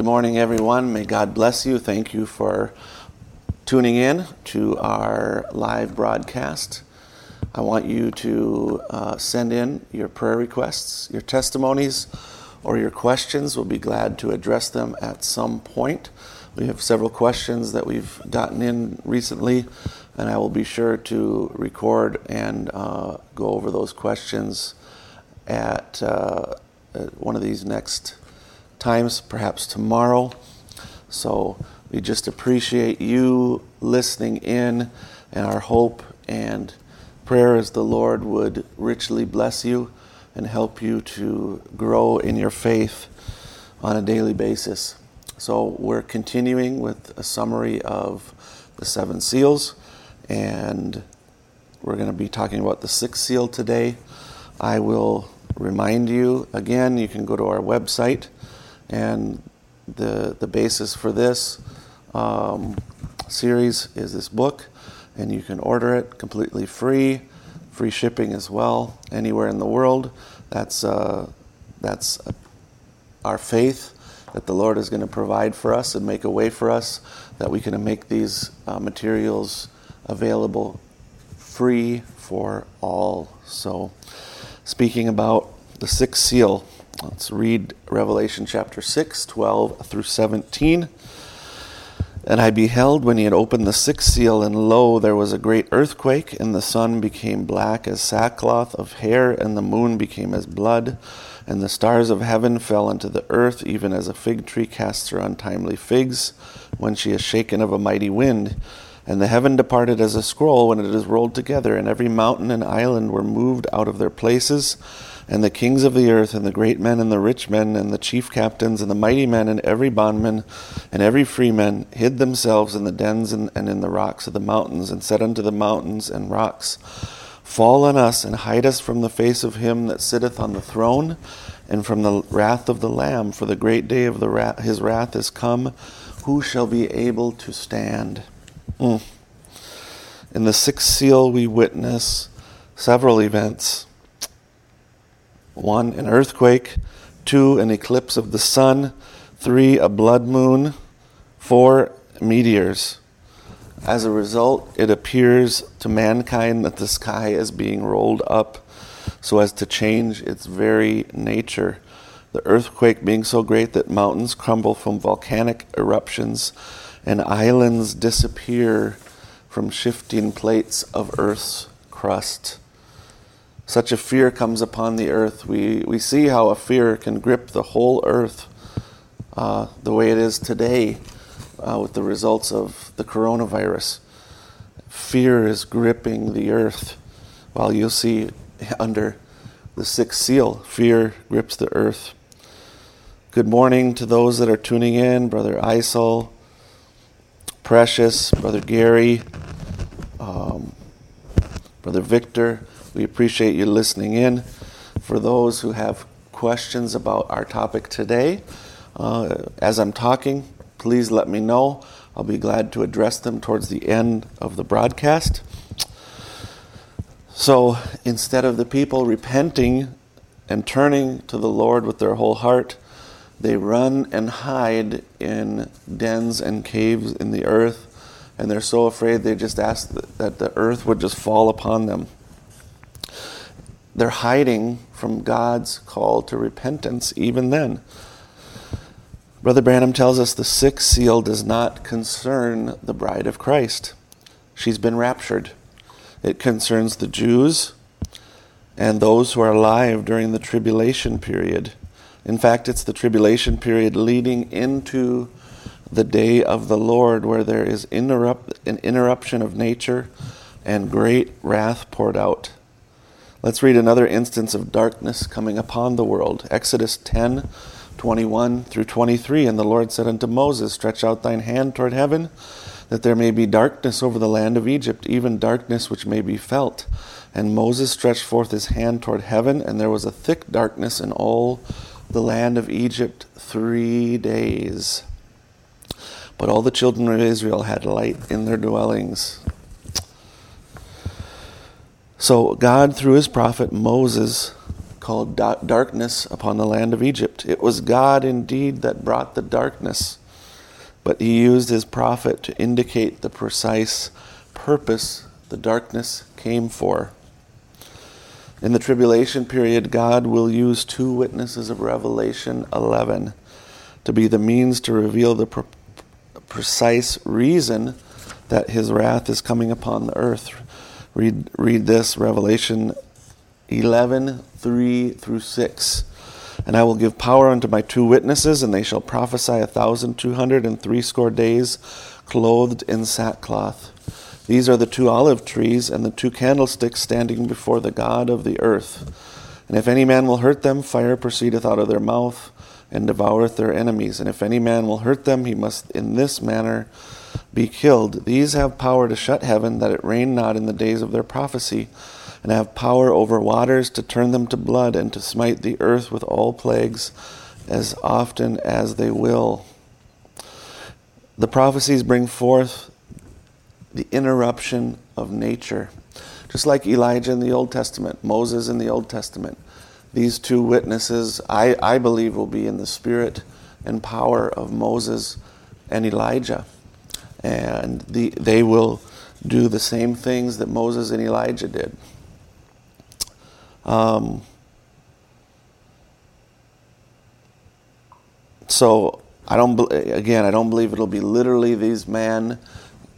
Good morning, everyone. May God bless you. Thank you for tuning in to our live broadcast. I want you to uh, send in your prayer requests, your testimonies, or your questions. We'll be glad to address them at some point. We have several questions that we've gotten in recently, and I will be sure to record and uh, go over those questions at, uh, at one of these next times, perhaps tomorrow. So we just appreciate you listening in, and our hope and prayer is the Lord would richly bless you and help you to grow in your faith on a daily basis. So we're continuing with a summary of the seven seals, and we're going to be talking about the sixth seal today. I will remind you again, you can go to our website and the, the basis for this um, series is this book, and you can order it completely free, free shipping as well, anywhere in the world. That's, uh, that's our faith that the Lord is going to provide for us and make a way for us that we can make these uh, materials available free for all. So, speaking about the sixth seal, Let's read Revelation chapter 6, 12 through 17. And I beheld when he had opened the sixth seal, and lo, there was a great earthquake, and the sun became black as sackcloth of hair, and the moon became as blood, and the stars of heaven fell into the earth, even as a fig tree casts her untimely figs when she is shaken of a mighty wind. And the heaven departed as a scroll when it is rolled together, and every mountain and island were moved out of their places and the kings of the earth, and the great men, and the rich men, and the chief captains, and the mighty men, and every bondman, and every freeman, hid themselves in the dens and, and in the rocks of the mountains, and said unto the mountains and rocks, Fall on us, and hide us from the face of him that sitteth on the throne, and from the wrath of the Lamb, for the great day of the wrath, his wrath is come. Who shall be able to stand? Mm. In the sixth seal, we witness several events one, an earthquake. Two, an eclipse of the sun. Three, a blood moon. Four, meteors. As a result, it appears to mankind that the sky is being rolled up so as to change its very nature. The earthquake being so great that mountains crumble from volcanic eruptions and islands disappear from shifting plates of Earth's crust such a fear comes upon the earth. We, we see how a fear can grip the whole earth uh, the way it is today uh, with the results of the coronavirus. Fear is gripping the earth, while you'll see under the sixth seal, fear grips the earth. Good morning to those that are tuning in, Brother Isol, Precious, Brother Gary, um, Brother Victor. We appreciate you listening in. For those who have questions about our topic today, uh, as I'm talking, please let me know. I'll be glad to address them towards the end of the broadcast. So instead of the people repenting and turning to the Lord with their whole heart, they run and hide in dens and caves in the earth, and they're so afraid they just ask that the earth would just fall upon them. They're hiding from God's call to repentance even then. Brother Branham tells us the sixth seal does not concern the bride of Christ. She's been raptured. It concerns the Jews and those who are alive during the tribulation period. In fact, it's the tribulation period leading into the day of the Lord where there is interrupt, an interruption of nature and great wrath poured out. Let's read another instance of darkness coming upon the world. Exodus 10 21 through 23. And the Lord said unto Moses, Stretch out thine hand toward heaven, that there may be darkness over the land of Egypt, even darkness which may be felt. And Moses stretched forth his hand toward heaven, and there was a thick darkness in all the land of Egypt three days. But all the children of Israel had light in their dwellings. So God, through his prophet Moses, called darkness upon the land of Egypt. It was God indeed that brought the darkness, but he used his prophet to indicate the precise purpose the darkness came for. In the tribulation period, God will use two witnesses of Revelation 11 to be the means to reveal the precise reason that his wrath is coming upon the earth. Read, read this, Revelation 11, 3 through 6. And I will give power unto my two witnesses, and they shall prophesy a thousand two hundred and threescore days, clothed in sackcloth. These are the two olive trees and the two candlesticks standing before the God of the earth. And if any man will hurt them, fire proceedeth out of their mouth, and devoureth their enemies. And if any man will hurt them, he must in this manner be killed. These have power to shut heaven, that it rain not in the days of their prophecy and have power over waters to turn them to blood, and to smite the earth with all plagues as often as they will. The prophecies bring forth the interruption of nature. Just like Elijah in the Old Testament, Moses in the Old Testament. These two witnesses, I, I believe, will be in the spirit and power of Moses and Elijah. And the, they will do the same things that Moses and Elijah did. Um, so I don't again I don't believe it'll be literally these men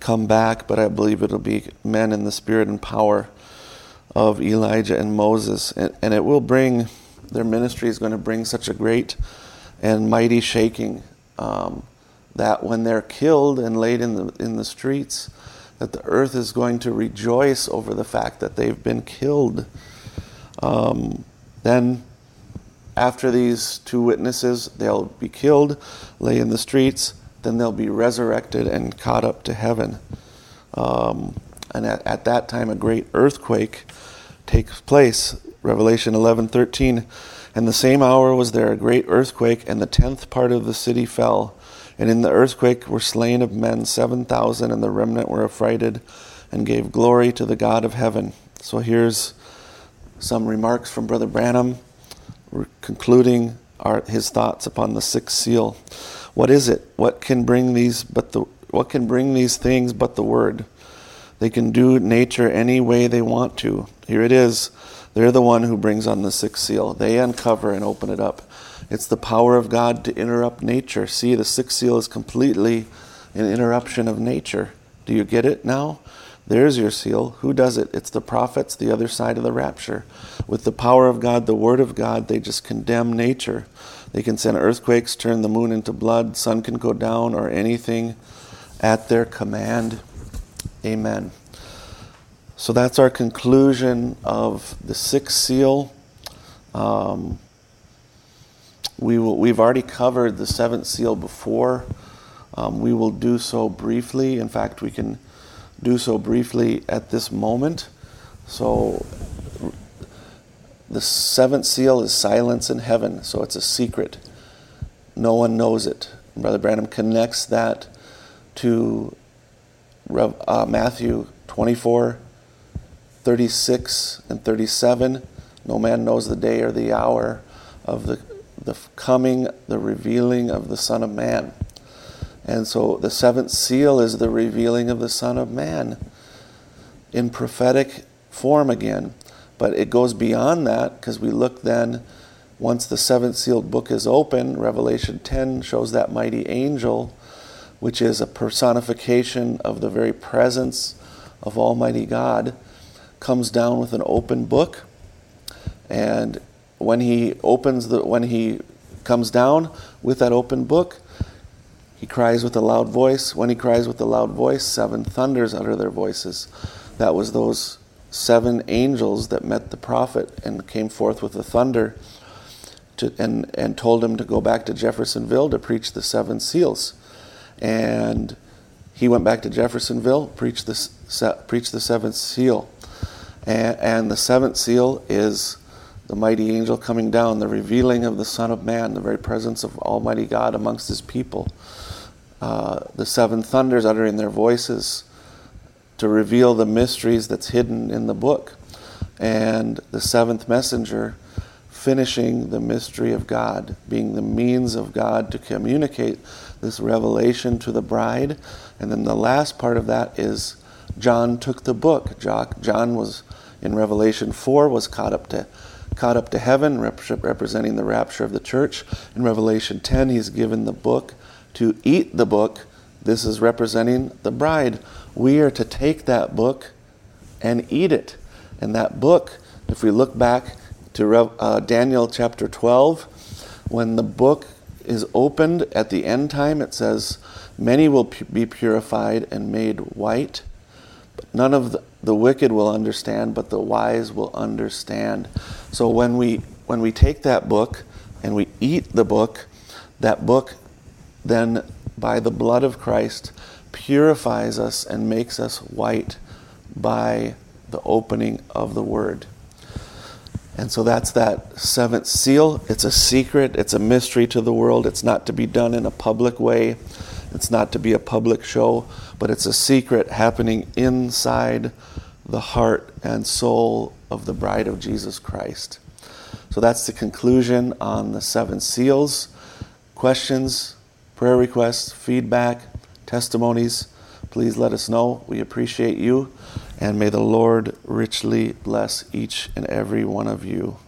come back, but I believe it'll be men in the spirit and power of Elijah and Moses, and, and it will bring their ministry is going to bring such a great and mighty shaking um, that when they're killed and laid in the in the streets, that the earth is going to rejoice over the fact that they've been killed. Um, then, after these two witnesses, they'll be killed, lay in the streets, then they'll be resurrected and caught up to heaven. Um, and at, at that time, a great earthquake takes place. Revelation 11:13. And the same hour was there a great earthquake, and the tenth part of the city fell. And in the earthquake were slain of men seven thousand, and the remnant were affrighted, and gave glory to the God of heaven. So here's some remarks from Brother Branham, concluding our, his thoughts upon the sixth seal. What is it? What can bring these but the what can bring these things but the word? They can do nature any way they want to. Here it is. They're the one who brings on the sixth seal. They uncover and open it up. It's the power of God to interrupt nature. See, the sixth seal is completely an interruption of nature. Do you get it now? There's your seal. Who does it? It's the prophets, the other side of the rapture. With the power of God, the word of God, they just condemn nature. They can send earthquakes, turn the moon into blood, sun can go down, or anything at their command. Amen. So that's our conclusion of the sixth seal. Um, we will, we've already covered the seventh seal before. Um, we will do so briefly. In fact, we can do so briefly at this moment. So, the seventh seal is silence in heaven, so it's a secret. No one knows it. Brother Branham connects that to uh, Matthew 24, 36, and 37. No man knows the day or the hour of the, the coming, the revealing of the Son of Man. And so the seventh seal is the revealing of the Son of Man in prophetic form again. But it goes beyond that because we look then, once the seventh sealed book is open, Revelation 10 shows that mighty angel, which is a personification of the very presence of Almighty God, comes down with an open book. And when he opens the, when he comes down with that open book, he cries with a loud voice. When he cries with a loud voice, seven thunders utter their voices. That was those seven angels that met the prophet and came forth with a thunder to, and, and told him to go back to Jeffersonville to preach the seven seals. And he went back to Jeffersonville, preached the, se, preached the seventh seal. And, and the seventh seal is the mighty angel coming down, the revealing of the Son of Man, the very presence of Almighty God amongst his people. Uh, the seven thunders uttering their voices to reveal the mysteries that's hidden in the book. And the seventh messenger finishing the mystery of God, being the means of God to communicate this revelation to the bride. And then the last part of that is John took the book. John was in Revelation 4 was caught up to caught up to heaven, representing the rapture of the church. In Revelation 10, he's given the book to eat the book. This is representing the bride. We are to take that book and eat it. And that book, if we look back to uh, Daniel chapter 12, when the book is opened at the end time, it says, Many will be purified and made white. But none of the, the wicked will understand, but the wise will understand. So when we, when we take that book and we eat the book, that book then, by the blood of Christ, purifies us and makes us white by the opening of the Word. And so that's that seventh seal. It's a secret, it's a mystery to the world. It's not to be done in a public way, it's not to be a public show, but it's a secret happening inside the heart and soul of the bride of Jesus Christ. So that's the conclusion on the seven seals. Questions, prayer requests, feedback, testimonies, please let us know. We appreciate you. And may the Lord richly bless each and every one of you.